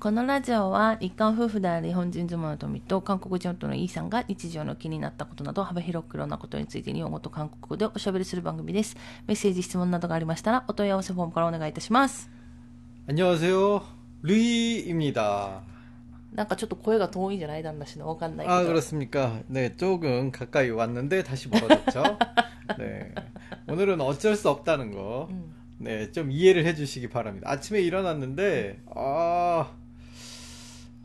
このラジオは日韓夫婦である日本人妻の富と韓国人夫のイーさんが日常の気になったことなど幅広くいろんなことについて日本語と韓国語でおしゃべりする番組です。メッセージ、質問などがありましたらお問い合わせフォームからお願いいたします。 안녕하세요. 루이입니다. なんかちょっと声が遠いんじゃない旦那氏のわかんないけど。 아, 그렇습니까? 네, 조금 가까이 왔는데 다시 멀어졌죠? 네. 오늘은 어쩔 수 없다는 거. うん。 네, 좀 이해를 해 주시기 바랍니다. 아침에 일어났는데, 아,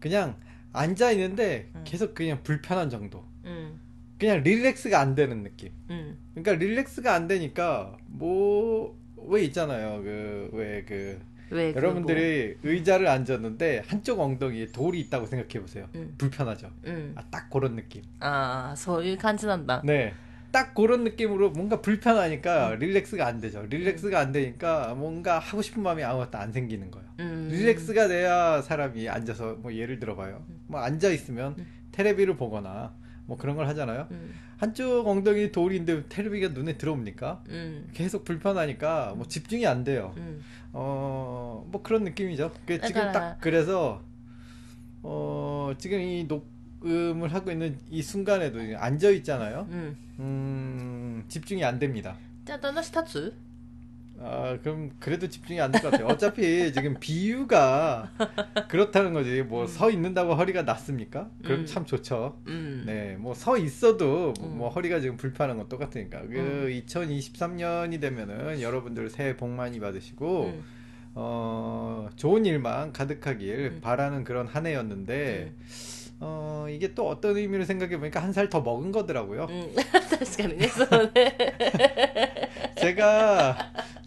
그냥 앉아 있는데 음. 계속 그냥 불편한 정도. 음. 그냥 릴렉스가 안 되는 느낌. 음. 그러니까 릴렉스가 안 되니까 뭐 왜 있잖아요. 그 왜그 그, 여러분들이 뭐. 의자를 앉았는데 한쪽 엉덩이에 돌이 있다고 생각해 보세요. 불편하죠. 아, 딱 그런 느낌. 아, 소유 간지난다. 네. 딱 그런 느낌으로 뭔가 불편하니까 음. 릴렉스가 안 되죠. 음. 릴렉스가 안 되니까 뭔가 하고 싶은 마음이 아무것도 안 생기는 거예요. 음. 릴렉스가 돼야 사람이 앉아서 뭐 예를 들어봐요. 음. 뭐 앉아 있으면 테레비를 보거나 뭐 그런 걸 하잖아요. 음. 한쪽 엉덩이 돌인데 테레비가 눈에 들어옵니까? 음. 계속 불편하니까 뭐 집중이 안 돼요. 음. 어뭐 그런 느낌이죠. 그게 지금 그러니까 딱 그래서 어 지금 이 높 녹음을 하고 있는 이 순간에도 앉아 있잖아요. 음. 음 집중이 안 됩니다. 짜다나 스타츠. 아 그럼 그래도 집중이 안 될 것 같아요. 어차피 지금 비유가 그렇다는 거지. 음. 뭐서 있는다고 허리가 났습니까? 그럼 음. 참 좋죠. 음. 네, 뭐 서 있어도 뭐, 뭐 허리가 지금 불편한 건 똑같으니까. 그 음. 2023년이 되면은 여러분들 새해 복 많이 받으시고 어 좋은 일만 가득하길 바라는 그런 한 해였는데. 어 이게 또 어떤 의미를 생각해 보니까 한 살 더 먹은 거더라고요. 음, 제가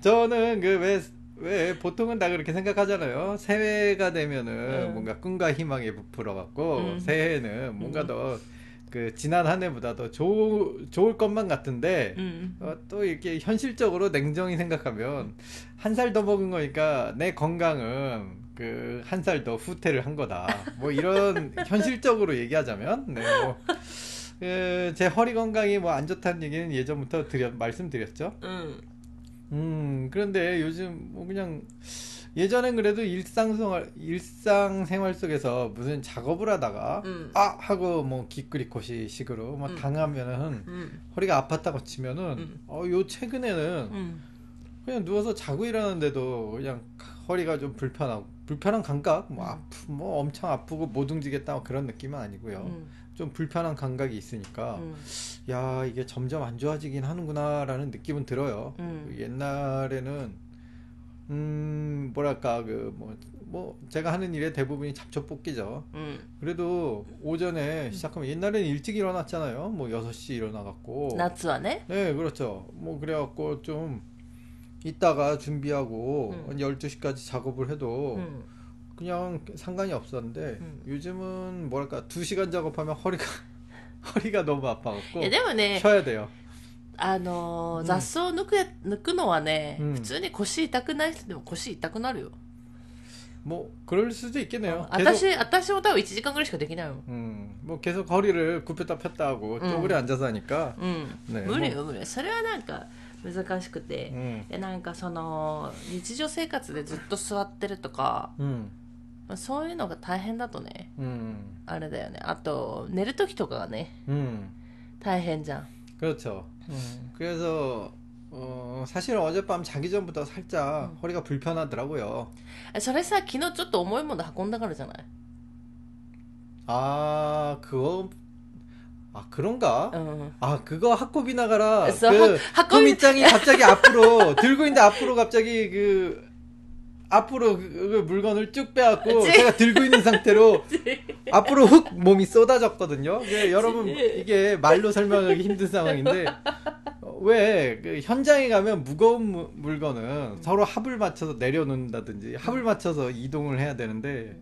저는 그왜 왜 보통은 다 그렇게 생각하잖아요. 새해가 되면은 음. 뭔가 꿈과 희망이 부풀어 갖고 음. 새해에는 뭔가 음. 더그 지난 한 해보다 더 좋, 좋을 것만 같은데 음. 어, 또 이렇게 현실적으로 냉정히 생각하면 한 살 더 먹은 거니까 내 건강은 그 한 살 더 후퇴를 한 거다. 뭐 이런 현실적으로 얘기하자면 네, 뭐, 그 제 허리 건강이 뭐 안 좋다는 얘기는 예전부터 드려, 말씀드렸죠. 음. 음 그런데 요즘 뭐 그냥 예전엔 그래도 일상생활 일상생활 속에서 무슨 작업을 하다가 음. 아 하고 뭐 기끌이코시 식으로 뭐 음. 당하면은 음. 허리가 아팠다고 치면은 음. 어요 최근에는 음. 그냥 누워서 자고 일어나는데도 그냥 허리가 좀 불편하고 불편한 감각, 뭐 음. 아프, 뭐 엄청 아프고 못 움직였다 뭐 그런 느낌은 아니고요. 음. 좀 불편한 감각이 있으니까, 음. 야 이게 점점 안 좋아지긴 하는구나라는 느낌은 들어요. 음. 그 옛날에는 음 뭐랄까 그뭐뭐 뭐 제가 하는 일의 대부분이 잡초 뽑기죠. 음. 그래도 오전에 음. 시작하면 옛날에는 일찍 일어났잖아요. 뭐 여섯 시 일어나 갖고. 낮 네, 그렇죠. 뭐 그래 갖고 좀 이따가 준비하고 음. 한 12시까지 작업을 해도 うん。 그냥 상관이 없었는데 음. 요즘은 뭐랄까 2시간 작업하면 허리가 허리가 너무 아파갖고 いや、でもね、 쉬어야 돼요. あのーうん雑草抜くや、抜くのはね、うん普通に腰痛くない人でも腰痛くなるよ。 뭐 그럴 수도 있겠네요. 私、私も多分1時間ぐらいしかできないもん。 음, 뭐 계속 허리를 굽혔다 폈다 하고 음. 쪼그려 앉아서 하니까 うん。 네, 無理よ、無理よ。それはなんか 難しくて。 음, で、なんかその、日常生活でずっと座ってるとか、 음, そういうのが大変だとね、 음, あれだよね。あと、寝る時とかがね、 음, 大変じゃん。 그렇죠. うん。 그래서 어, 사실 어젯밤 자기 전부터 살짝 음. 허리가 불편하더라고요. えそれさ、昨日ちょっと重いもの運んだからじゃない 아, 그거 아 그런가? うん。아 그거 학고비 나가라. 그 학- 학고비- 학고비장이 갑자기 앞으로 들고 있는데 앞으로 갑자기 그 앞으로 그, 그 물건을 쭉 빼갖고 그치? 제가 들고 있는 상태로 앞으로 훅 몸이 쏟아졌거든요. 이게 여러분? 이게 말로 설명하기 힘든 상황인데 어, 왜그 현장에 가면 무거운 무- 물건은 서로 합을 맞춰서 내려놓는다든지 합을 맞춰서 이동을 해야 되는데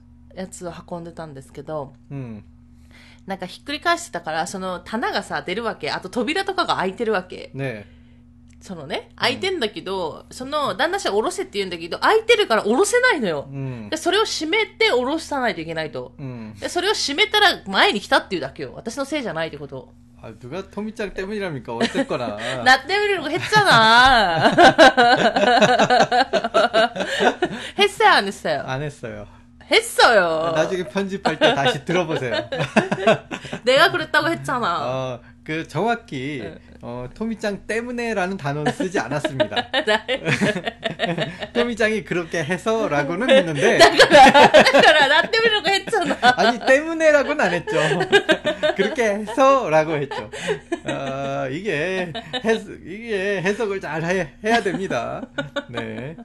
やつを運んでたんですけど、 음, なんかひっくり返してたから、その棚がさ、出るわけ。あと扉とかが開いてるわけ。 네, そのね、開いてんだけど、その旦那氏は下ろせって言うんだけど、開いてるから下ろせないのよ。 음, で、それを閉めて下ろさないといけないと。 음. で、それを閉めたら前に来たっていうだけよ。私のせいじゃないってこと。 아, 누가 토미짱 때문이랍니까? 어쨌거나. なってみるのが減っちゃな했어요, 안 했어요? 안 했어요. 했어요. 아, 나중에 편집할 때 다시 들어보세요. 내가 그랬다고 했잖아. 어, 그 정확히 네. 어, 토미짱 때문에라는 단어는 쓰지 않았습니다. 네. 토미짱이 그렇게 해서라고는 했는데 나, 나 때문에라고 했잖아. 아니 때문에라고는 안 했죠. 그렇게 해서라고 했죠. 어, 이게 해석, 이게 해석을 잘 해, 해야 됩니다. 네.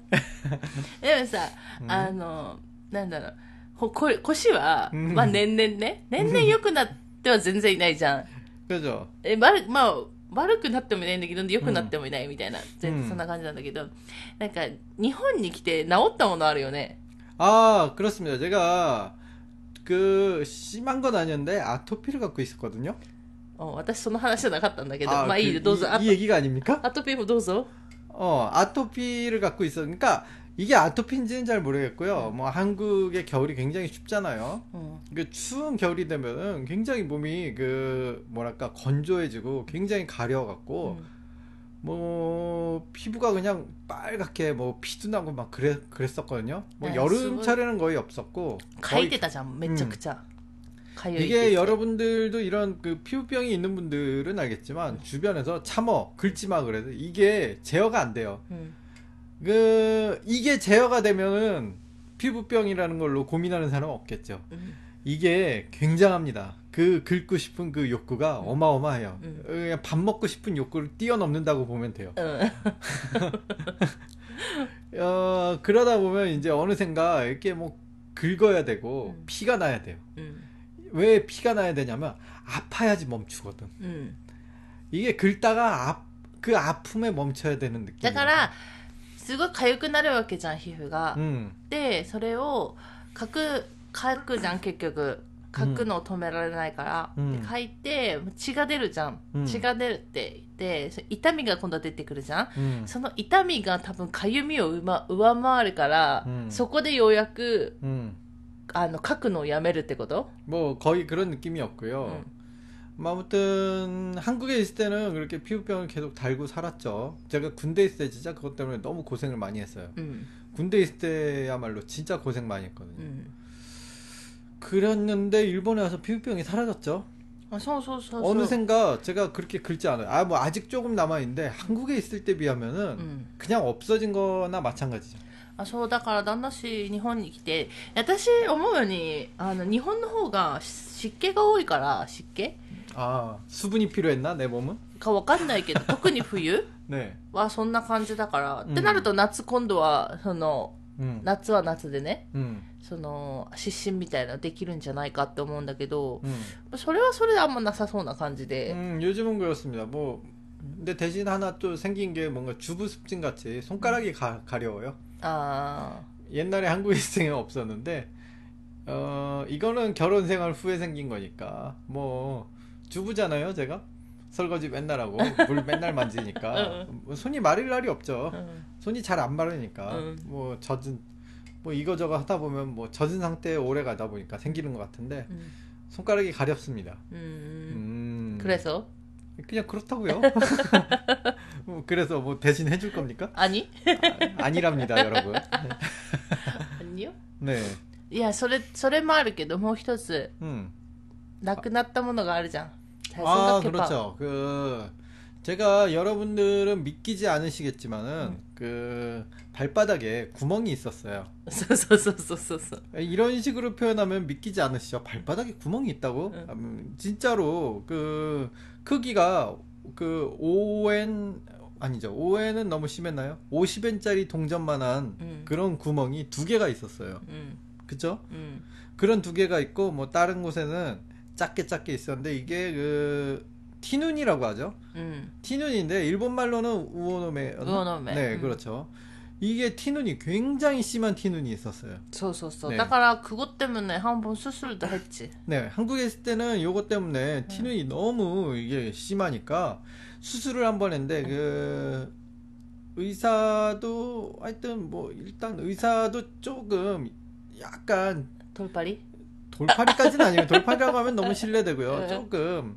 네 그래서 음. 아, なんだろう、ほこ腰は、うんまあ年々ね、年々良くなっては全然いないじゃん。 그죠. え、悪、まあ、悪くなってもいないんだけど、良くなってもいないみたいな、全うん然そんな感じなんだけど、なんか、日本に来て治ったものあるよね。 아 그렇습니다. 제가 그 심한 건 아니었는데 아토피를 갖고 있었거든요. お私その話じゃなかったんだけど、 아, まあいい 그 よ、どうぞ。あ 이, 이 얘기가 아닙니까? アトピーもどうぞ。 어, 아토피를 갖고 있으니까 이게 아토피인지는 잘 모르겠고요. 뭐 한국의 겨울이 굉장히 춥잖아요. 음. 그 추운 겨울이 되면은 굉장히 몸이 그 뭐랄까 건조해지고 굉장히 가려갖고 음. 뭐 피부가 그냥 빨갛게 뭐 피도 나고 막 그래 그랬었거든요. 뭐 네, 여름철에는 거의 없었고. 가이드다잠 맨저 그자. 이게 여러분들도 이런 그 피부병이 있는 분들은 알겠지만 주변에서 참어 긁지 마 그래도 이게 제어가 안 돼요. 그 이게 제어가 되면은 피부병이라는 걸로 고민하는 사람 없겠죠. 음. 이게 굉장합니다. 그 긁고 싶은 그 욕구가 음. 어마어마해요. 음. 그냥 밥 먹고 싶은 욕구를 뛰어넘는다고 보면 돼요. 어, 어 그러다 보면 이제 어느샌가 이렇게 뭐 긁어야 되고 피가 나야 돼요. 왜 피가 나야 되냐면 아파야지 멈추거든. 이게 긁다가 아, 그 아픔에 멈춰야 되는 느낌. すごい痒くなるわけじゃん、皮膚が。 음, で、それを、書く、書くじゃん、結局。書くのを止められないから。うんで書いて、血が出るじゃん。うん血が出るって言って、そ痛みが今度出てくるじゃん。 음, その痛みが多分かゆみをうま上回るから、うんそこでようやく 음. あの書くのをやめるってこと 뭐 거의 그런 느낌이었고요. 음. 뭐 아무튼 한국에 있을 때는 그렇게 피부병을 계속 달고 살았죠. 제가 군대 있을 때 진짜 그것 때문에 너무 고생을 많이 했어요. うん。 군대 있을 때야말로 진짜 고생 많이 う 했거든요. ん。 그랬는데 일본에 와서 피부병이 사라졌죠. あ、そうそうそうそう。 어느샌가 제가 그렇게 긁지 않아요. 아 뭐 아직 조금 남아 있는데 한국에 있을 때 비하면은 うん。 그냥 없어진 거나 마찬가지죠. あそうだから旦那氏日本に来て私思うようにあの日本の方が湿気が多いから湿気 아 수분이 필요했나 내 몸은? かわかんないけど特に冬 네. はそんな感じだから、うんってなると夏今度はその 음. 夏は夏でね 음. その湿疹みたいなのできるんじゃないかって思うんだけど 음. それはそれであんまなさそうな感じで、 음, 요즘은 그렇습니다. 뭐 근데 대신 하나 또 생긴 게 뭔가 주부습진 같이 손가락이 가, 가려워요. あ 옛날에 한국에 있을 때는 없었는데 어 이거는 결혼 생활 후에 생긴 거니까 뭐 주부잖아요 제가 설거지 맨날 하고 물 맨날 만지니까 뭐 손이 마를 날이 없죠 あ、うん、 손이 잘 안 마르니까 음. 뭐 젖은 뭐 이거저거 하다 보면 뭐 젖은 상태에 오래 가다 보니까 생기는 것 같은데 うん、 손가락이 가렵습니다 うん、 음 クレソ 그냥 그렇다고요 뭐 그래서 뭐 대신 해줄 겁니까 兄 아, 아니랍니다 여러분 兄よ 네 いやそれそれもあるけどもう一つ 음. なくなったものがあるじゃん 아 잘생각해봐. 그렇죠 그 제가 여러분들은 믿기지 않으시겠지만은 음. 그 발바닥에 구멍이 있었어요. そうそうそうそうそうそう 이런 식으로 표현하면 믿기지 않으시죠? 발바닥에 구멍이 있다고? 응. 음, 진짜로 그 크기가 그 5N 아니죠. 5N은 너무 심했나요? 50N짜리 동전만한 응. 그런 구멍이 두 개가 있었어요. うん 그죠? うん 그런 두 개가 있고 뭐 다른 곳에는 작게 작게 있었는데 이게 그 티눈이라고 하죠. 음. 티눈인데 일본 말로는 우오노메. 우오노메. 네, 음. 그렇죠. 이게 티눈이 굉장히 심한 티눈이 있었어요. 저저저. 네. 그러니까 그것 때문에 한 번 수술도 했지. 네, 한국에 있을 때는 요것 때문에 티눈이 음. 너무 이게 심하니까 수술을 한 번 했는데 그 의사도 하여튼 뭐 일단 의사도 조금 약간 돌팔이? 돌팔이까지는 아니에요. 돌팔이라고 하면 너무 신뢰되고요. 네. 조금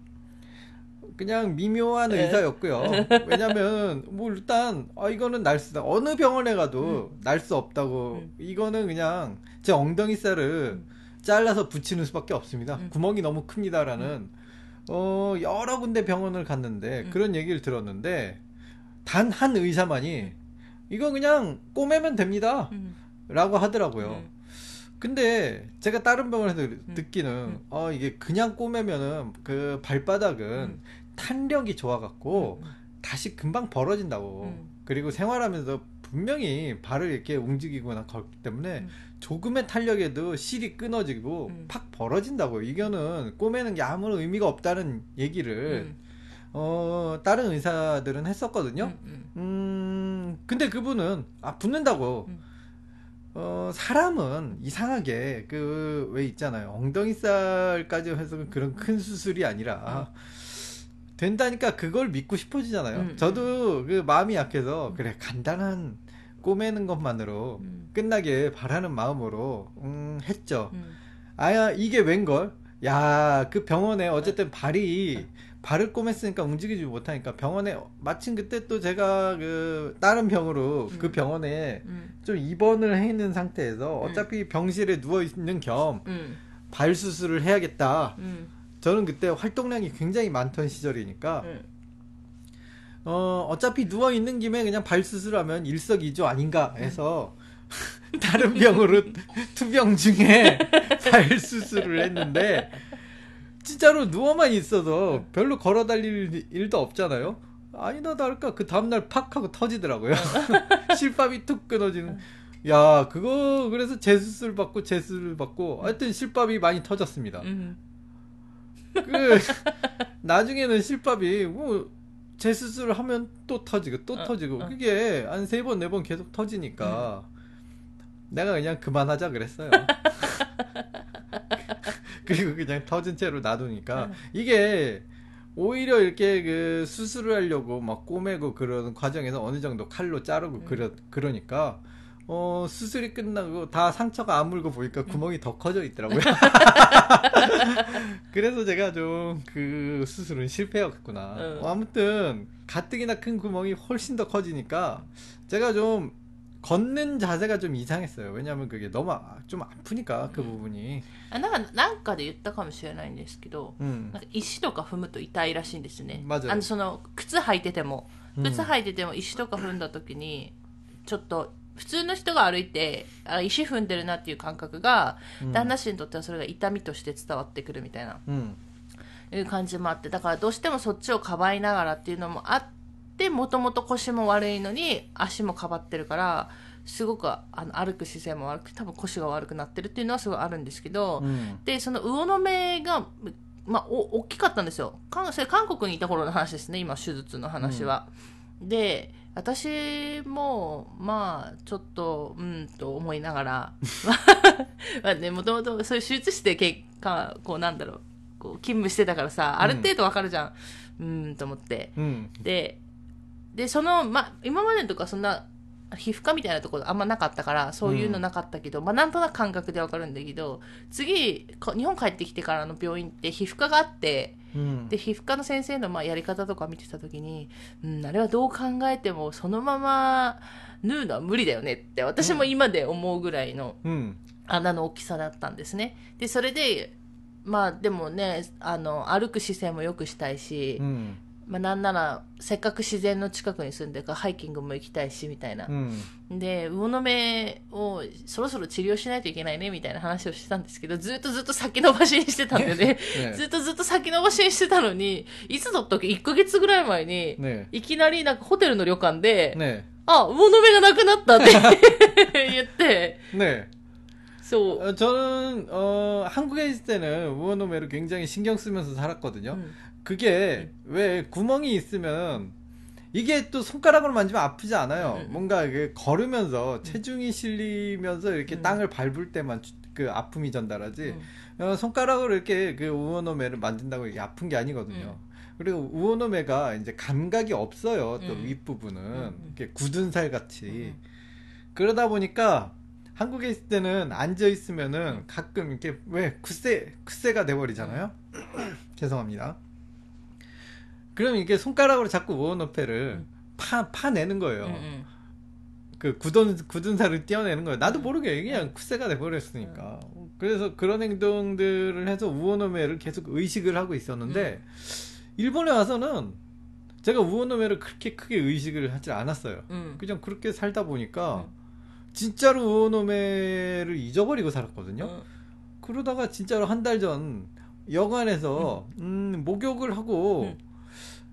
그냥 미묘한 네. 의사였고요. 왜냐면 뭐 일단 아 이거는 날 수다. 어느 병원에 가도 날수 없다고. 음. 이거는 그냥 제 엉덩이 살을 잘라서 붙이는 수밖에 없습니다. 음. 구멍이 너무 큽니다라는 어 여러 군데 병원을 갔는데 음. 그런 얘기를 들었는데 단 한 의사만이 이거 그냥 꼬매면 됩니다. 라고 하더라고요. 근데 제가 다른 병원에서 그 음. 듣기는 음. 어 이게 그냥 꼬매면은 그 발바닥은 음. 탄력이 좋아갖고 음. 음. 다시 금방 벌어진다고. 음. 그리고 생활하면서 분명히 발을 이렇게 움직이거나 걷기 때문에 조금의 탄력에도 실이 끊어지고 팍 벌어진다고. 이거는 꼬매는 게 아무런 의미가 없다는 얘기를 어 다른 의사들은 했었거든요. 음, 근데 그분은 아 붙는다고. 어, 사람은 이상하게 그 왜 있잖아요 엉덩이살까지 해서 그런 큰 수술이 아니라 음. 된다니까 그걸 믿고 싶어지잖아요. 음, 음. 저도 그 마음이 약해서 음. 그래 간단한 꼬매는 것만으로 음. 끝나게 바라는 마음으로 음, 했죠. 음. 아야 이게 웬걸? 야 그 병원에 어쨌든 발이 발을 꼬맸으니까 움직이지 못하니까 병원에 마침 그때 또 제가 그 다른 병으로 그 음. 그 병원에 음. 좀 입원을 해 있는 상태에서 음. 어차피 음. 병실에 누워 있는 겸발 음. 수술을 해야겠다. 음. 저는 그때 활동량이 굉장히 많던 시절이니까 어 어차피 누워 있는 김에 그냥 발 수술하면 일석이조 아닌가 해서 다른 병으로 투병 중에 발 수술을 했는데 진짜로 누워만 있어도 별로 걸어 다닐 일도 없잖아요. 아니나 다를까 그 다음날 팍 하고 터지더라고요. 실밥이 툭 끊어지는. 야 그거 그래서 재수술 받고 재수술 받고 하여튼 실밥이 많이 터졌습니다. うん그 나중에는 실밥이 뭐 재수술을 하면 또 터지고 또 어, 터지고 어. 그게 한 세 번 네 번 계속 터지니까 내가 그냥 그만하자 그랬어요. 그리고 그냥 터진 채로 놔두니까 음. 이게 오히려 이렇게 그 수술을 하려고 막 꼬매고 그러는 과정에서 어느 정도 칼로 자르고 음. 그러 그러니까 어 수술이 끝나고 다 상처가 아물고 보니까 구멍이 더 커져 있더라고요. 그래서 제가 좀 그 수술은 실패였구나. 응. 어, 아무튼 가뜩이나 큰 구멍이 훨씬 더 커지니까 제가 좀 걷는 자세가 좀 이상했어요. 왜냐하면 그게 너무 아- 좀 아프니까 그 부분이. あなんかなんかで言ったかもしれないんですけど 음. なんか石とか踏むと痛いらしいんですねまずあのその靴履いてても 음. 靴履いてても石とか踏んだ時にちょっと普通の人が歩いてあ石踏んでるなっていう感覚が、 음. 旦那氏にとってはそれが痛みとして伝わってくるみたいな 음. いう感じもあってだからどうしてもそっちをかばいながらっていうのもあっ てもともと腰も悪いのに足もかばってるからすごくあの歩く姿勢も悪く多分腰が悪くなってるっていうのはすごいあるんですけど、 음. でその魚の目が、まあ、お大きかったんですよ。韓それ韓国にいた頃の話ですね今手術の話は、で私もまあちょっとうんと思いながら まあねもともとそういう手術室で結果こうなんだろうこう勤務してたからさある程度わかるじゃん。うんと思って。 음. でで、その、ま、今までとかそんな、皮膚科みたいなところあんまなかったから、そういうのなかったけど、うん、まあなんとなく感覚でわかるんだけど、次、日本帰ってきてからの病院って皮膚科があって、うん、で、皮膚科の先生のまあやり方とか見てた時に、うん、あれはどう考えてもそのまま縫うのは無理だよねって私も今で思うぐらいの穴の大きさだったんですね。で、それで、まあでもね、あの、歩く姿勢も良くしたいし、うん、まあ、なんならせっかく自然の近くに住んでるからハイキングも行きたいしみたいな、 음. で魚の目をそろそろ治療しないといけないねみたいな話をしてたんですけどずっとずっと先延ばしにしてたんでね 네. ずっとずっと先延ばしにしてたのにいつだったっけ1ヶ月ぐらい前に、 네. いきなりなんかホテルの旅館で、 네. あ魚の目がなくなったって言って、 네. そう。 어, 저는 어, 한국에 있을 때는 우원노매를 굉장히 신경 쓰면서 살았거든요. うん、 그게 왜 구멍이 있으면 이게 또 손가락으로 만지면 아프지 않아요. 음. 뭔가 이게 걸으면서 체중이 실리면서 이렇게 음. 땅을 밟을 때만 주- 그 아픔이 전달하지. 어, 손가락으로 이렇게 그 魚の目를 만진다고 이게 아픈 게 아니거든요. 그리고 魚の目가 이제 감각이 없어요. 또 음. 윗부분은 음. 이렇게 굳은 살 같이. 음. 그러다 보니까 한국에 있을 때는 앉아 있으면은 가끔 이렇게 왜 쿠세 쿠세가 돼 버리잖아요. 죄송합니다. 그럼 이게 손가락으로 자꾸 무어노패를 음. 파, 파내는 거예요. 음, 음. 그 굳은 굳은 살을 떼어내는 거예요. 나도 모르게 그냥 쿠세가 돼버렸으니까. 그래서 그런 행동들을 해서 우어노메를 계속 의식을 하고 있었는데 일본에 와서는 제가 우어노메를 그렇게 크게 의식을 하지 않았어요. 그냥 그렇게 살다 보니까 진짜로 우어노메를 잊어버리고 살았거든요. 그러다가 진짜로 한 달 전 여관에서 음, 목욕을 하고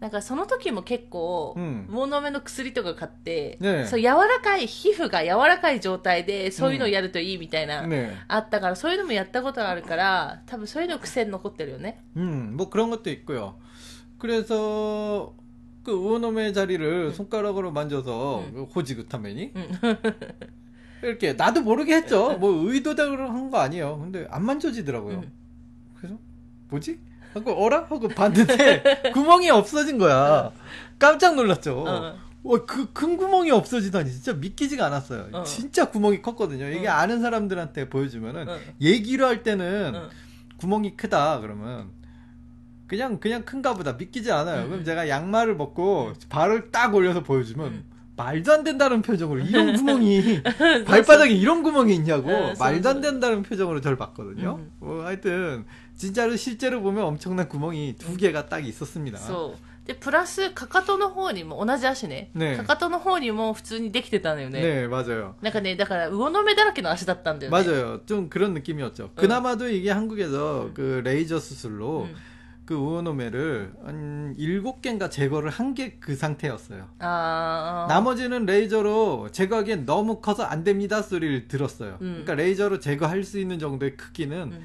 なんかその時も結構、うん魚の目の薬とか買って、ねえそう柔らかい皮膚が柔らかい状態でそういうのをやるといいみたいな、 네. あったからそういうのもやったことがあるから多分そういうの癖に残ってるよね 음, 뭐 그런 것도 있고요. 그래서 그 우오노메 자리를 손가락으로 만져서 음. 그 호지그타메니 うん 이렇게 나도 모르게 했죠. 뭐 의도적으로 한 거 아니에요. 근데 안 만져지더라고요. 음. 그래서 뭐지? 하고 어라 하고 봤는데 구멍이 없어진 거야. 깜짝 놀랐죠. 어. 어, 그 큰 구멍이 없어지다니 진짜 믿기지가 않았어요. 어. 진짜 구멍이 컸거든요. 이게 어. 아는 사람들한테 보여주면은 어. 얘기로 할 때는 어. 구멍이 크다 그러면 그냥 그냥 큰가 보다 믿기지 않아요. 음. 그럼 제가 양말을 벗고 발을 딱 올려서 보여주면 음. 말도 안 된다는 표정으로 이런 구멍이 발바닥에 이런 구멍이 있냐고 어, 말도 안 쏘- 된다는 표정으로 저를 봤거든요. 음. 뭐 하여튼 진짜로 실제로 보면 엄청난 구멍이 두 개가 딱 있었습니다. そうでプラスかかとの方にも同じ足ねねえかかとの方にも普通にできてたのよね 네 맞아요. なんかねだから魚の目だらけの足だったんだよね 맞아요. 좀 그런 느낌이었죠. 그나마도 이게 한국에서 그 레이저 수술로 음. 그 우오노메를 한 일곱 개인가 제거를 한 게 그 상태였어요. あー 나머지는 레이저로 제거하기엔 너무 커서 안 됩니다 소리를 들었어요. 음. 그러니까 레이저로 제거할 수 있는 정도의 크기는 음.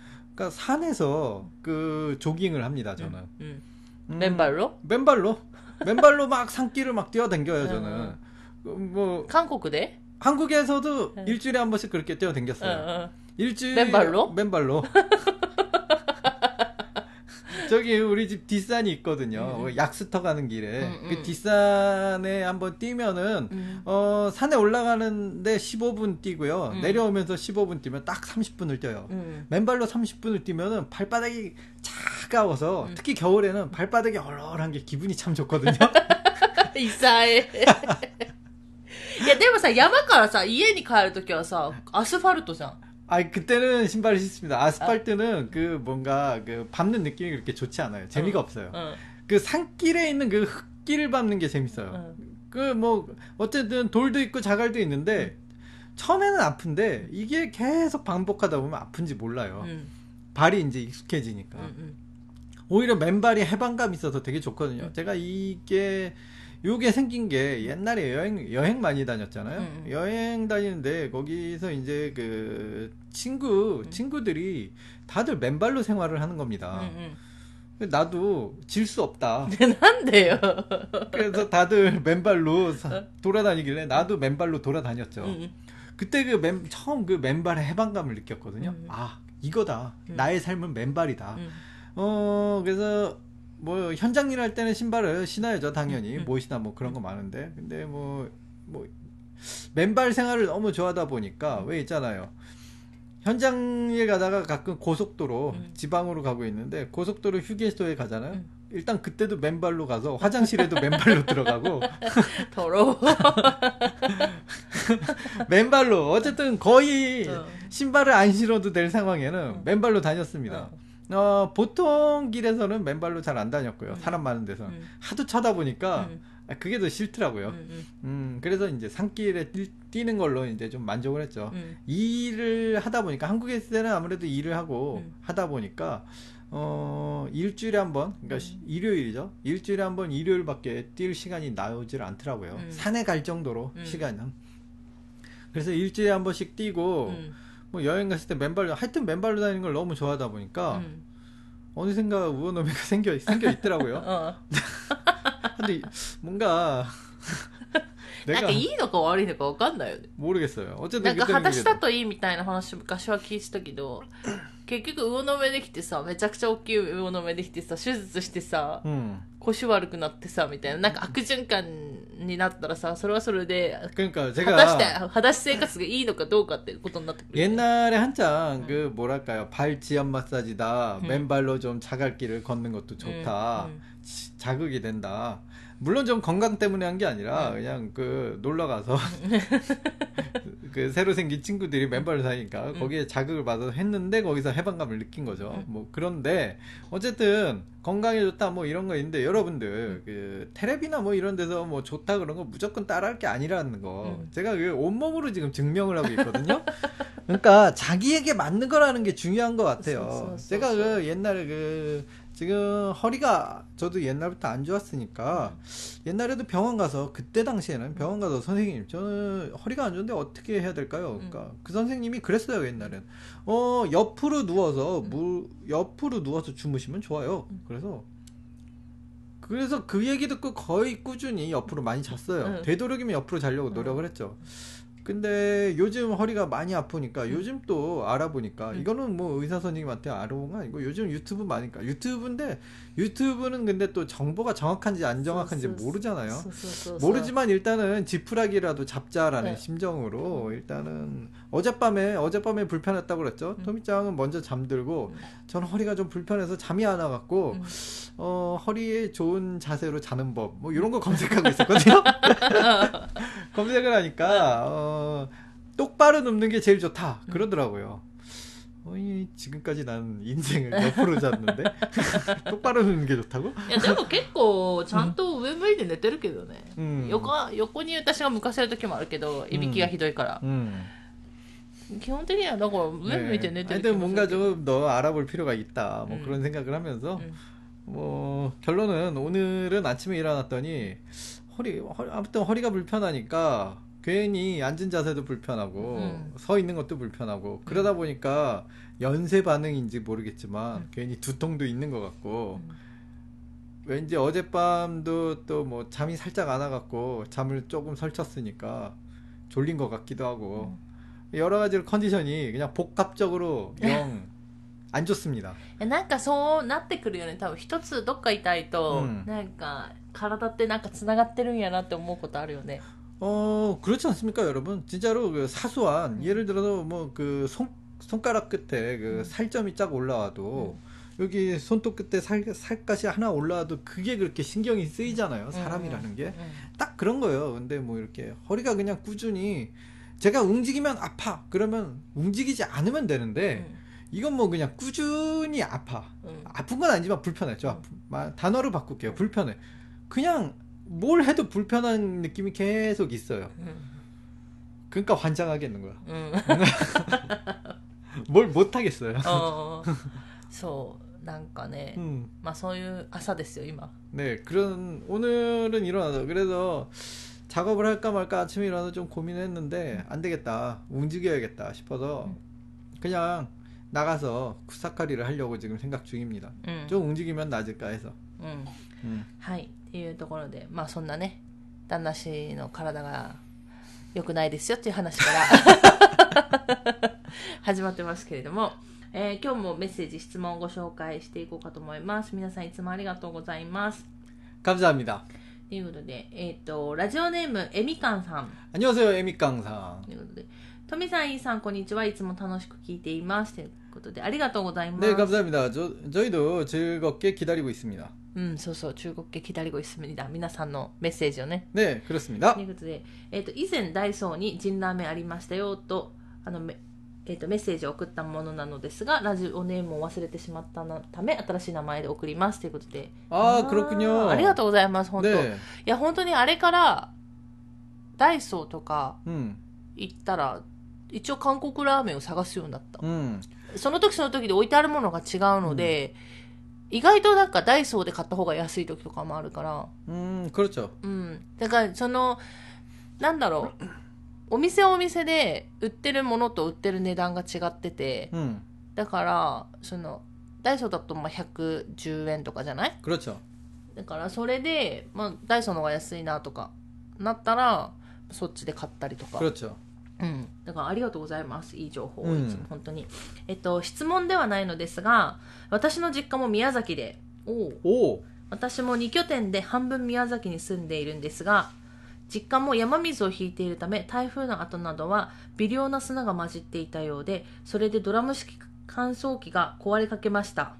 그러니까 산에서 그 조깅을 합니다 저는. 음, 음, 음. 맨발로? 맨발로. 맨발로 막 산길을 막 뛰어댕겨요 저는. 음. 그 뭐 한국대 한국에서도 네. 일주일에 한 번씩 그렇게 뛰어댕겼어요. 어, 어. 일주일 맨발로? 맨발로. 저기 우리 집 뒷산이 있거든요. 음. 약수터 가는 길에 음, 그 음. 뒷산에 한번 뛰면은 うん 어 산에 올라가는데 15분 뛰고요. 음. 내려오면서 15분 뛰면 딱 30분을 뛰어요. うん 맨발로 30분을 뛰면은 발바닥이 차가워서 음. 특히 겨울에는 발바닥이 얼얼한 게 기분이 참 좋거든요. いさえいやでもさ山からさ家に帰るときはさアスファルトじゃん 아 그때는 신발을 신습니다. 아스팔트는 아. 그 뭔가 그 밟는 느낌이 그렇게 좋지 않아요. 재미가 어. 없어요. 어. 그 산길에 있는 그 흙길을 밟는 게 재밌어요. 어. 그뭐 어쨌든 돌도 있고 자갈도 있는데 음. 처음에는 아픈데 이게 계속 반복하다 보면 아픈지 몰라요. 음. 발이 이제 익숙해지니까. 음, 음. 오히려 맨발이 해방감 있어서 되게 좋거든요. 음. 제가 이게 요게 생긴 게 옛날에 여행 여행 많이 다녔잖아요. 음, 음. 여행 다니는데 거기서 이제 그 친구 음. 친구들이 다들 맨발로 생활을 하는 겁니다. 음, 음. 나도 질 수 없다. 네, 난데요. 그래서 다들 맨발로 어? 돌아다니길래 나도 맨발로 돌아다녔죠. 음, 그때 그 맨, 처음 그 맨발의 해방감을 느꼈거든요. 아 이거다. 나의 삶은 맨발이다. 어 그래서 뭐 현장 일할 때는 신발을 신어야죠 당연히. 음, 음. 뭐 못이나 뭐 그런 거 많은데. 근데 뭐뭐 뭐 맨발 생활을 너무 좋아하다 보니까 음. 왜 있잖아요. 현장에 가다가 가끔 고속도로 지방으로 가고 있는데 고속도로 휴게소에 가잖아요. 일단 그때도 맨발로 가서 화장실에도 맨발로 들어가고. 더러워. 맨발로. 어쨌든 거의 어. 신발을 안 신어도 될 상황에는 어. 맨발로 다녔습니다. 어. 어, 보통 길에서는 맨발로 잘 안 다녔고요. 음. 사람 많은 데서. 음. 하도 쳐다보니까 음. 아, 그게 더 싫더라고요. 음, 그래서 이제 산길에 뛰, 는 걸로 이제 좀 만족을 했죠. 일을 하다 보니까 한국에 있을 때는 아무래도 일을 하고 하다 보니까 어, 일주일에 한 번, 그러니까 음. 일요일이죠. 일주일에 한 번 일요일밖에 뛸 시간이 나오질 않더라고요. 음. 산에 갈 정도로 음. 시간은. 그래서 일주일에 한 번씩 뛰고, 뭐 여행 갔을 때 맨발로 하여튼 맨발로 다니는 걸 너무 좋아하다 보니까 うん 어느샌가 우원노미가 생겨 생겨 있더라고요. あ 근데 뭔가 なん 내가 かいいのか悪いのか分かんないよね 모르겠어요. な 어쨌든 んか 그때는 裸 그게 足だといいみたいな話昔は聞いてたけど 結局魚の目できてさめちゃくちゃ大きい魚の目できてさ手術してさ 음. 腰悪くなってさみたいななんか悪循環になったらさそれはそれで 그러니까 果たして 제가 裸足生活がいいのかどうかってことになってくるよね、 옛날에 한창 그 뭐랄까요 발 지압 마사지다 음. 맨발로 좀 자갈길을 걷는 것도 좋다 음, 지- 자극이 된다 물론 좀 건강 때문에 한 게 아니라 음. 그냥 그 놀러 가서 그 새로 생긴 친구들이 맨발로 다니까 음. 거기에 자극을 받아서 했는데 거기서 해방감을 느낀 거죠 음. 뭐 그런데 어쨌든 건강에 좋다 뭐 이런 거 있는데 음. 여러분들 그 테레비나 뭐 이런 데서 뭐 좋다 그런 거 무조건 따라할 게 아니라는 거 음. 제가 그 온몸으로 지금 증명을 하고 있거든요 그러니까 자기에게 맞는 거라는 게 중요한 것 같아요. 제가 쏘, 그 옛날에 그 지금 허리가 저도 옛날부터 안 좋았으니까 옛날에도 병원 가서 그때 당시에는 병원 가서 선생님 저는 허리가 안 좋은데 어떻게 해야 될까요? 그러니까 그 선생님이 그랬어요 옛날엔 어 옆으로 누워서 무 옆으로 누워서 주무시면 좋아요. 그래서 그래서 그 얘기 듣고 거의 꾸준히 옆으로 많이 잤어요. 응. 되도록이면 옆으로 자려고 응. 노력을 했죠. 근데 요즘 허리가 많이 아프니까 요즘 또 알아보니까 이거는 뭐 의사 선생님한테 알아본 거 아니고 요즘 유튜브 많으니까 유튜브인데 유튜브는 근데 또 정보가 정확한지 안 정확한지 모르잖아요. 모르지만 일단은 지푸라기라도 잡자라는 심정으로 일단은 어젯밤에 어젯밤에 불편했다고 그랬죠. 음. 토미짱은 먼저 잠들고 음. 저는 허리가 좀 불편해서 잠이 안 와갖고 음. 어 허리에 좋은 자세로 자는 법 뭐 이런 거 검색하고 있었거든요. 검색을 하니까 어, 똑바로 눕는 게 제일 좋다 음. 그러더라고요. 어이 지금까지 난 인생을 옆으로 잤는데 똑바로 눕는 게 좋다고? いやでも結構ちゃんと上向いて寝てるけどね、 음. 横横に私が向かせる時もあるけどいびきがひどいから、 음. 基 기본적이야. 너가 왜 네. 이제 내들. 하여튼 뭔가 좀더 알아볼 필요가 있다. 뭐 음. 그런 생각을 하면서 음. 뭐 결론은 오늘은 아침에 일어났더니 허리, 허리 아무튼 허리가 불편하니까 괜히 앉은 자세도 불편하고 음. 서 있는 것도 불편하고 음. 그러다 보니까 연쇄 반응인지 모르겠지만 음. 괜히 두통도 있는 것 같고. 음. 왠지 어젯밤도 또 뭐 잠이 살짝 안 와갖고 잠을 조금 설쳤으니까 졸린 것 같기도 하고 여러 가지 컨디션이 그냥 복합적으로 영 안 좋습니다. えなんかそうなってくるよね多分一つどっか痛いと、うんなんか体ってなんかつながってるんやなって思うことあるよね 어 그렇지 않습니까, 여러분? 진짜로 그 사소한 예를 들어서 뭐 그 손 손가락 끝에 그 음. 살점이 쫙 올라와도 여기 손톱 끝에 살 살갗이 하나 올라와도 그게 그렇게 신경이 쓰이잖아요, 사람이라는 게. うん 딱 그런 거예요. 근데 뭐 이렇게 허리가 그냥 꾸준히 제가 움직이면 아파. 그러면 움직이지 않으면 되는데 うん 이건 뭐 그냥 꾸준히 아파. うん 아픈 건 아니지만 불편해. 저 아픔. 마- 단어를 바꿀게요. 불편해. 그냥 뭘 해도 불편한 느낌이 계속 있어요. うん 그러니까 환장하겠는 거야. うん 뭘 못 하겠어요. あー そうなんかね、 음. まあそういう朝ですよ今 네, 그런 오늘은 일어나서 그래서 작업을 할까 말까 아침에 일어나서 좀 고민했는데 안 되겠다. 움직여야겠다 싶어서 음. 그냥 나가서 쿠사카리를 하려고 지금 생각 중입니다. うん、 좀 움직이면 나아질까 해서. うん、 음. はいっていうところでまあそんなね旦那氏の体が良くないですよっていう話から始まってますけれども、えー今日もメッセージ質問をご紹介していこうかと思います皆さんいつもありがとうございます 감사합니다. ということで、えっ、と、ラジオネーム、えみかんさん。 안녕하세요, 에미깡상. ということで、とみさん、いいさん、こんにちは。いつも楽しく聞いています。ということで、ありがとうございます。 네, 감사합니다. 저, 저희도 즐겁게 기다리고 있습니다. うん、そうそう、中国系キダリゴイスミだ。皆さんのメッセージをね。 네, 그렇습니다. ということで、えっ、と、以前、ダイソーにジンラーメンありましたよ、と、あの、め えっ、と、メッセージを送ったものなのですが、ラジオネームを忘れてしまったのため、新しい名前で送ります。ということで。 아, 그렇군요. ありがとうございます、本当。 네. いや、本当にあれから、ダイソーとか 음, 行ったら、一応韓国ラーメンを探すようになった。 음. その時その時で置いてあるものが違うので、意外となんかダイソーで買った方が安い時とかもあるから、 음, 그렇죠. うん。だから、その、なんだろう。 お店お店で売ってるものと売ってる値段が違ってて、うん、だからそのダイソーだとまあ110円とかじゃない？だからそれで、まあ、ダイソーの方が安いなとかなったらそっちで買ったりとか。うん、だからありがとうございます。いい情報をいつも本当に。えっと、質問ではないのですが、私の実家も宮崎で、おお私も2拠点で半分宮崎に住んでいるんですが、実家も山水を引いているため台風の後などは微量な砂が混じっていたようでそれでドラム式乾燥機が壊れかけました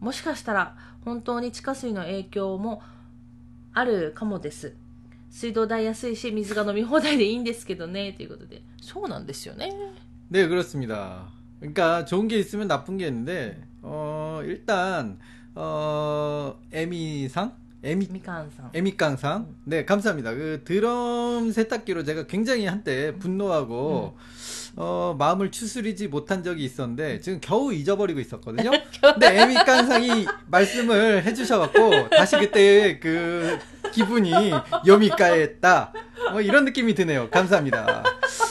もしかしたら本当に地下水の影響もあるかもです水道代安いし水が飲み放題でいいんですけどねということでそうなんですよね 네, 그렇습니다. 그러니까 좋은 게 있으면 나쁜 게 있는데, 어, 일단, 어, 에미상? 에미 미칸상. 에미깡상. 음. 네, 감사합니다. 그 드럼 세탁기로 제가 굉장히 한때 음. 분노하고 음. 어, 마음을 추스리지 못한 적이 있었는데 음. 지금 겨우 잊어버리고 있었거든요. 근데 에미깡상이 말씀을 해주셔 갖고 다시 그때 그 기분이 여미가했다. 뭐 이런 느낌이 드네요. 감사합니다.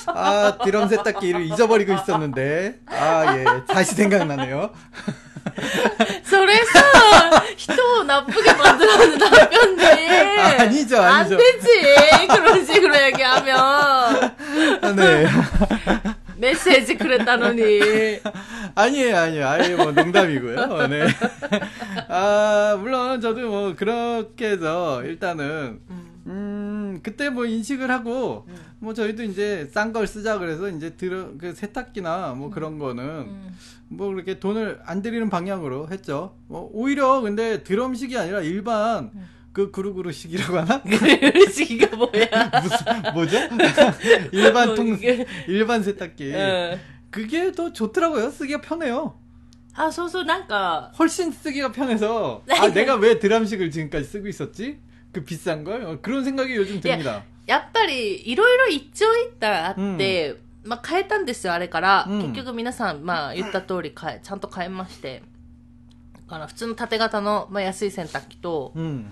아, 드럼 세탁기를 잊어버리고 있었는데 아, 예. 다시 생각나네요. それさ、人をナップ게만들었는데 나쁜 데. 아니죠, 안 아니죠. 되지. 그런 식으로 얘기하면. 아, 네. 메시지 그랬다노니. 아니에요, 아니에요. 아예 뭐 농담이고요. 네. 아, 물론 저도 뭐 그렇게 해서 일단은, 음, 그때 뭐 인식을 하고, 뭐 저희도 이제 싼 걸 쓰자 그래서 이제 들어, 그 세탁기나 뭐 그런 거는 음. 뭐 그렇게 돈을 안 들이는 방향으로 했죠. 뭐 오히려 근데 드럼식이 아니라 일반 그 구루구루식이라고 하나? 그릇이가 뭐야. 무슨, 뭐죠? 일반 통, 이게. 일반 세탁기. 응. 그게 더 좋더라고요. 쓰기가 편해요. 아, 소소, 난가. 훨씬 쓰기가 편해서 아 내가 왜 드럼식을 지금까지 쓰고 있었지? 그 비싼 걸 어, 그런 생각이 요즘 듭니다. やっぱり、いろいろ一長一短あって、まあ変えたんですよ、あれから。うん結局皆さん、まあ言った通り変え、ちゃんと変えまして。だから普通の縦型の、まあ、安い洗濯機と、 음,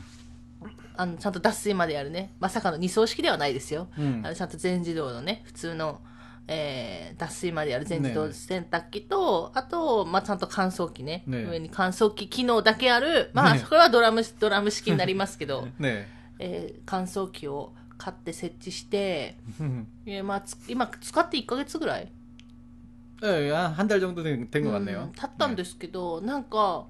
あの、ちゃんと脱水までやるね。まさかの二層式ではないですよ。 음, あのちゃんと全自動のね、普通の、 えー、脱水までやる全自動洗濯機と、あと、まあ、ちゃんと乾燥機ね。ね。上に乾燥機機能だけある、まあ、そ、これはドラム、ドラム式になりますけど、ねえ。ー、乾燥機を買って設置して、えまあ、今使って1か月ぐらい。ええ、い달정도 된 것 같네 요. 음, 탔. ですけど,なんか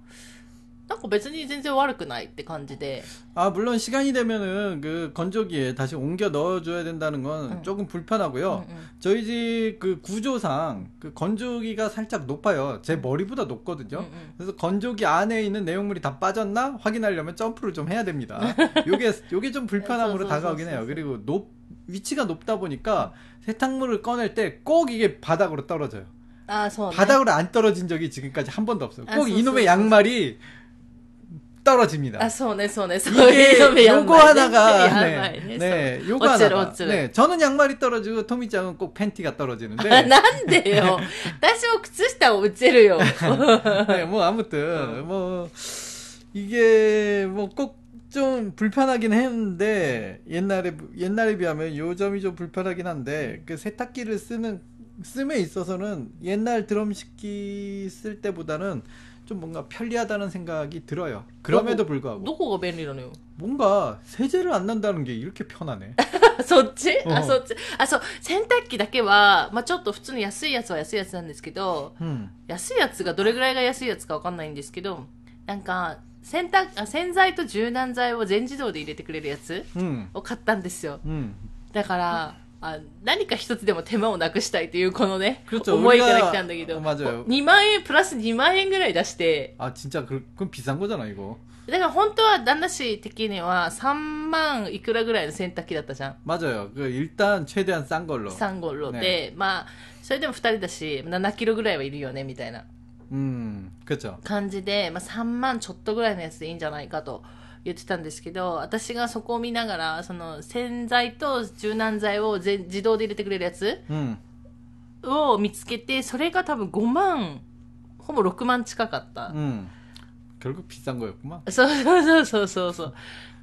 なんか別に全然悪くないって感じで、 아 물론 시간이 되면은 그 건조기에 다시 옮겨 넣어줘야 된다는 건 응. 조금 불편하고요. うんうん 저희 집 그 구조상 그 건조기가 살짝 높아요. 제 머리보다 높거든요. うんうん 그래서 건조기 안에 있는 내용물이 다 빠졌나 확인하려면 점프를 좀 해야 됩니다. 요게 요게 좀 불편함으로 쏘, 쏘, 다가오긴 쏘, 해요. 쏘. 그리고 높 위치가 높다 보니까 세탁물을 꺼낼 때 꼭 이게 바닥으로 떨어져요. ああ、そうね。 바닥으로 안 떨어진 적이 지금까지 한 번도 없어요. 아, 꼭 쏘, 이놈의 쏘, 쏘. 양말이 떨어집니다. あ、そうね、そうね、そう 이게 いうのや 요거 ばいね 하나가 やば 네, いね。 네, そう 요거 落ちる 하나가 落ちる。 네, 저는 양말이 떨어지고 토미짱은 꼭 팬티가 あ 떨어지는데 なんでよ。私も靴下を落ちるよ。 네, 뭐 아무튼 뭐 이게 뭐 꼭 좀 불편하긴 했는데 옛날에 옛날에 비하면 요 점이 좀 불편하긴 한데 그 세탁기를 쓰는 씀에 있어서는 옛날 드럼식기 쓸 때보다는 좀 뭔가 편리하다는 생각이 들어요. 그럼에도 불구하고 どこが便利なのよ。 뭔가 세제를 안 난다는 게 이렇게 편하네. そっちあ、うんそっち。あ、そう、洗濯機だけは、まあちょっと普通の安いやつは安いやつなんですけど、 음. 安いやつがどれぐらいが安いやつかわかんないんですけど、なんか、洗濯、あ洗剤と柔軟剤を全自動で入れてくれるやつ 음. を買ったんですよ。 음. だから、 あ何か一つでも手間をなくしたいというこのね、 그렇죠. 思いから来たんだけ 우리가 ど、 어, 맞아요. 2万円、プラス2万円ぐらい出して、 아 진짜 그, 그건 비싼 거잖아 이거. だから本当は旦那氏的には3万いくらぐらいの洗濯機だったじゃん。 맞아요. 그 일단 최대한 싼 걸로. 3号ロで、ねまあ、それでも2人だし、7キロぐらいはいるよね、みたいな 음, 그렇죠. 感じで、まあ、3万ちょっとぐらいのやつでいいんじゃないかと 言ってたんですけど、私がそこを見ながら、その洗剤と柔軟剤をぜ自動で入れてくれるやつ 음. を見つけて、それが多分5万、ほぼ6万近かった。 음. 결국 비싼 거였구만. そうそうそうそうそうそう。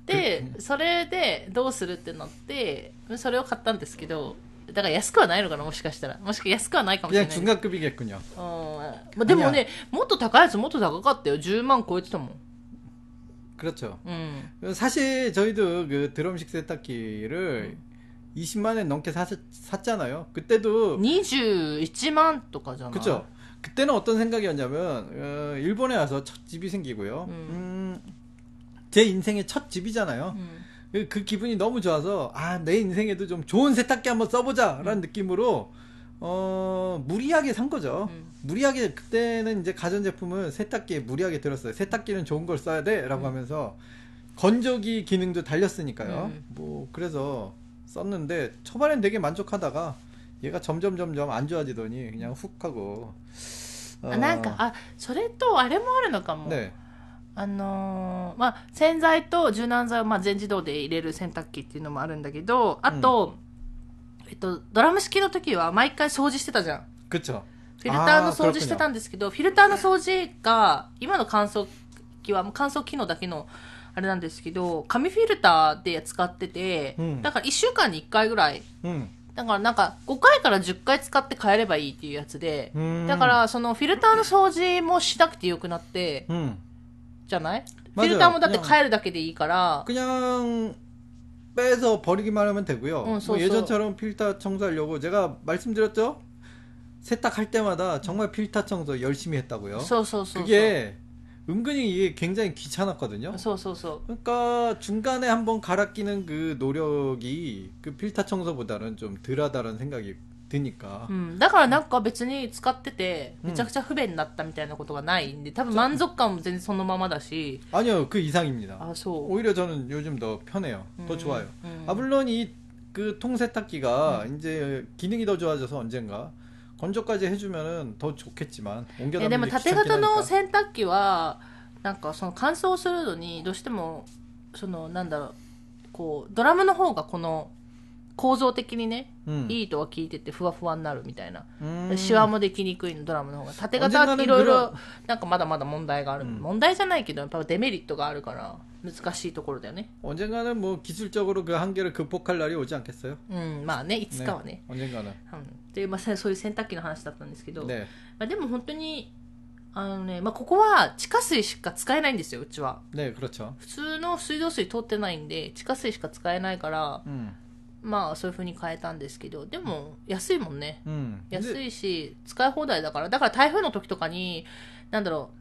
で、それでどうするってなって、それを買ったんですけど、だから安くはないのかな、もしかしたら。もしか安くはないかもしれ 그냥 ない。 중간급이겠군요. うんまあ、でもね、もっと高いやつもっと高かったよ。10万超えてたもん。 그렇죠. 음. 그 사실 저희도 그 드럼식 세탁기를 음. 20만 엔 넘게 사, 샀잖아요. 그때도 21만 또 가잖아. 그죠. 그때는 어떤 생각이었냐면 어, 일본에 와서 첫 집이 생기고요. 음. 음 제 인생의 첫 집이잖아요. 그, 그, 기분이 너무 좋아서 아 내 인생에도 좀 좋은 세탁기 한번 써보자라는 느낌으로 어 무리하게 산 거죠. 음. 무리하게 그때는 이제 가전제품을 세탁기에 무리하게 들었어요. 세탁기는 좋은 걸 써야 돼라고 하면서 건조기 기능도 달렸으니까요. 음. 뭐 그래서 썼는데 초반엔 되게 만족하다가 얘가 점점 점점 안 좋아지더니 그냥 훅 하고 あなんか、あ、それとあれもあるのかも。 네. あのーまあ、洗剤と柔軟剤をまあ全自動で入れる洗濯機っていうのもあるんだけど、あと、 えっと、ドラム式の時は毎回掃除してたじゃん。クッチョ。フィルターの掃除してたんですけど、フィルターの掃除が、今の乾燥機は乾燥機能だけの、あれなんですけど、紙フィルターで使ってて、うん、だから1週間に1回ぐらい、うん、だからなんか5回から10回使って変えればいいっていうやつで、だからそのフィルターの掃除もしなくてよくなって、うん、じゃない？フィルターもだって変えるだけでいいから。くにゃー 빼서 버리기만 하면 되고요. 응, 뭐 예전처럼 필터 청소하려고 제가 말씀드렸죠? 세탁할 때마다 정말 필터 청소 열심히 했다고요. 그게 은근히 이게 굉장히 귀찮았거든요. 그러니까 중간에 한번 갈아 끼는 그 노력이 그 필터 청소보다는 좀 덜하다는 생각이 드니까. うん、だからなんか別に使ってて、うんめちゃくちゃ不便になったみたいなことがないんで、多分満足感も全然そのままだし、 아니요, 그 이상입니다. あ、そう。 오히려 저는 요즘 더 편해요. 더 음, 좋아요. 음. 아 물론 이 그 통세탁기가 이제 기능이 더 좋아져서 언젠가 건조까지 해주면은 더 좋겠지만 え 옮겨다니기 でも縦型 귀찮긴 の 하니까. 洗濯機は、なんかその乾燥するのに、どうしても、そのなんだろう、こう、ドラムの方がこの、 構造的にね、 음. いいとは聞いてて、ふわふわになるみたいな。 음. シワもできにくいの、ドラムの方が。縦型はいろいろ、なんかまだまだ問題がある。うん問題じゃないけど、やっぱデメリットがあるから、難しいところだよね。 언젠가는 뭐 기술적으로 그 한계를 극복할 날이 오지 않겠어요? うん、まあね、いつかはね。 언젠가는. うん、で、まあ、そういう洗濯機の話だったんですけど、 네. まあ、でも本当に、あのね、まあ、ここは地下水しか使えないんですよ、うちは。 네, 그렇죠. 普通の水道水通ってないんで、地下水しか使えないから、 음. まあ、そういう風に変えたんですけど、でも、安いもんね。 음. 安 근데 いし、使い放題だから、だから台風の時とかに、なんだろう、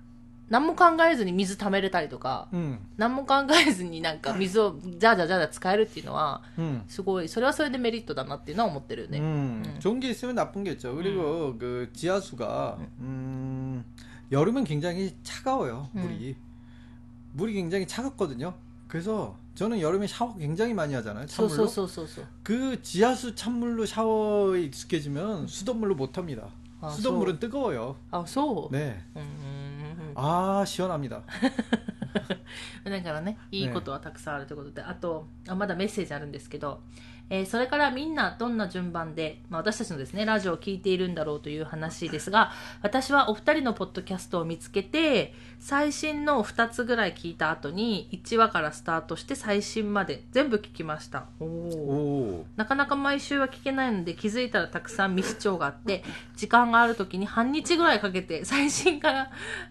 何も考えずに水溜めれたりとか、 음. 何も考えずになんか水をじゃあじゃあじゃあじゃあ使えるっていうのは、 음. すごい、それはそれでメリットだなっていうのは思ってるよね。 음, 음. 좋은 게 있으면 나쁜 게 있죠. 그리고 그 지하수가 음, 여름은 굉장히 차가워요. 음. 물이 물이 굉장히 차갑거든요. 그래서 저는 여름에 샤워 굉장히 많이 하잖아요. そう 찬물로. そうそうそうそう。 그 지하수 찬물로 샤워에 익숙해지면 수돗물로 못 합니다. 아, 수돗물은 뜨거워요. あ、そう。 네. うんうんうんうん 아 시원합니다. だからね、いいことはたくさんあるということで、あとあ、まだメッセージあるんですけど、 えーそれからみんなどんな順番で、まあ、私たちのですね、ラジオを聞いているんだろうという話ですが、私はお二人のポッドキャストを見つけて、最新の2つぐらい聞いた後に、1話からスタートして最新まで全部聞きました。なかなか毎週は聞けないので気づいたらたくさん未視聴があって時間がある時に半日ぐらいかけて最新から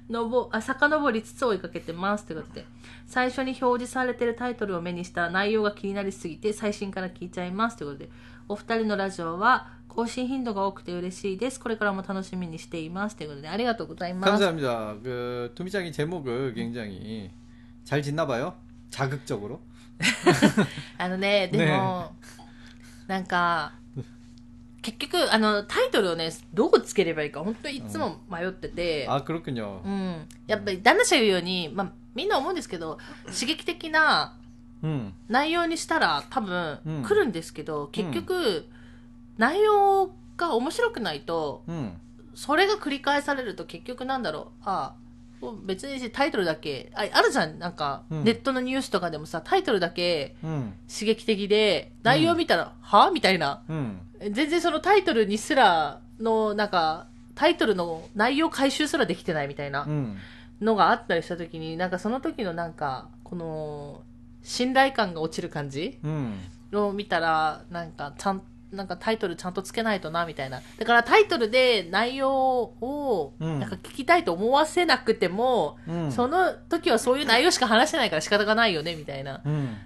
のぼあ遡りつつ追いかけてますということで最初に表示されてるタイトルを目にしたら内容が気になりすぎて最新から聞いちゃいますということでお二人のラジオは更新頻度が多くて嬉しいですこれからも楽しみにしていますということでありがとうございます 감사합니다. 그 도미짱이 제목을 굉장히 잘 짓나 봐요. 자극적으로. あのね、でも、なんか、結局、あの、タイトルをね、どうつければいいか、本当にいつも迷ってて、 아 그렇군요. うん。やっぱり、旦那氏が言うように、まあ、 みんな思うんですけど刺激的な内容にしたら多分来るんですけど、結局、内容が面白くないと、それが繰り返されると結局なんだろう。ああ別にタイトルだけああるじゃん。なんか、ネットのニュースとかでもさタイトルだけ刺激的で、内容見たら、は？あみたいな、全然そのタイトルにすらのなんかタイトルの内容回収すらできてないみたいな、う、のがあったりした時になんかその時のなんかこの信頼感が落ちる感じ、を見たらなんかちゃんなんかタイトルちゃんとつけないとなみたいな。だからタイトルで内容をなんか聞きたいと思わせなくても、うん、その時はそういう内容しか話してないから仕方がないよねみたいな、うん、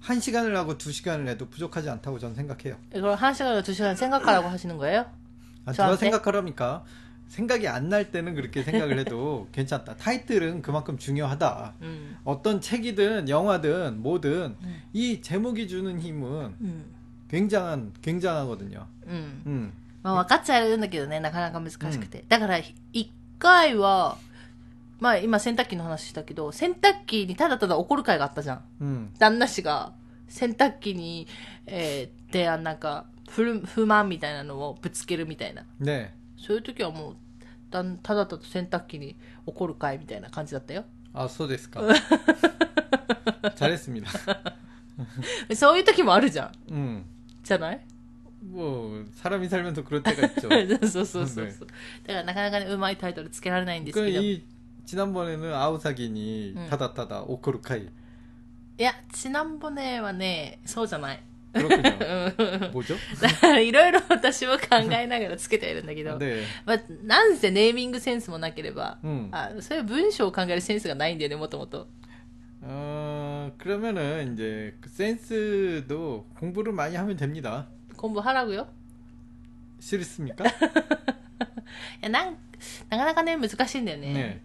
한 시간을 하고 두 시간을 해도 부족하지 않다고 저는 생각해요. 이걸 한 시간을 두 시간 생각하라고 하시는 거예요? 아, 저한테? 누가 생각하랍니까? 생각이 안 날 때는 그렇게 생각을 해도 괜찮다. 타이틀은 그만큼 중요하다. 음. 어떤 책이든 영화든 뭐든 음. 이 제목이 주는 힘은 음. 굉장한 굉장하거든요. 음. 음. まあ分かっちゃうんだけどね、なかなか難しくて。だから、一回は、 まあ今洗濯機の話したけど、洗濯機にただただ怒る会があったじゃん。うん。旦那氏が洗濯機に、えー、で、あなんか不る、不満みたいなのをぶつけるみたいな。ねそういう時はもう、だんただただ洗濯機に怒る会みたいな感じだったよ。あ、そうですか。チャレスミだ。そういう時もあるじゃん。うん。じゃない？もう、サラミサラミと黒手が一。そうそうそうそう。だからなかなかね、うまいタイトルつけられないんですけど。いい지난번에는 아우사기니 음. 타다타다 오코르카이 や、ちなんぼねはね、そうじゃない。 그렇군요. 뭐죠? だからいろいろ私は考えながらつけてはいるんだけど、 네. まあ、なんせネーミングセンスもなければ、 음. あそういう文章を考えるセンスがないんだよね、もともと。 어 그러면은 이제 그 센스도 공부를 많이 하면 됩니다. 昆布払うよ。 싫습니까? いやなんなかなかね、難しいんだよね。 네.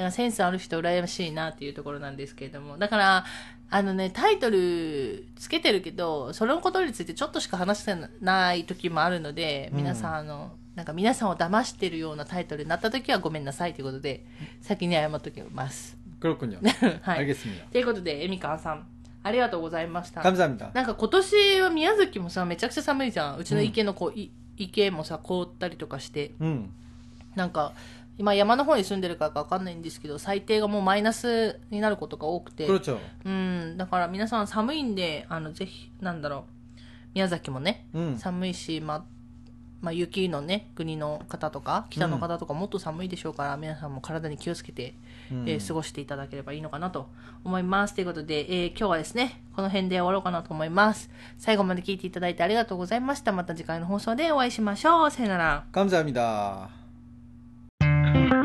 だからセンスある人羨ましいなっていうところなんですけれども。だから、あのね、タイトルつけてるけど、そのことについてちょっとしか話してない時もあるので、うん皆さん、あの、なんか皆さんを騙してるようなタイトルになった時はごめんなさいということで、先に謝っときます。 그렇군요. はい。 알겠습니다. ということで、エミカンさん、ありがとうございました。 감사합니다. なんか今年は宮崎もさ、めちゃくちゃ寒いじゃん。うちの池のこう、い池もさ、凍ったりとかして。 음. なんか、 今山の方に住んでるからかわかんないんですけど、最低がもうマイナスになることが多くて。 그렇죠. うん、だから皆さん寒いんで、あの、ぜひ、なんだろう、宮崎もね、 음. 寒いし、まあ、まあ、雪のね、国の方とか、北の方とかもっと寒いでしょうから、皆さんも体に気をつけて、 음. えー過ごしていただければいいのかなと思います。ということで、えー今日はですね、この辺で終わろうかなと思います。最後まで聞いていただいてありがとうございました。また次回の放送でお会いしましょう。さよなら。 감사합니다. Bye.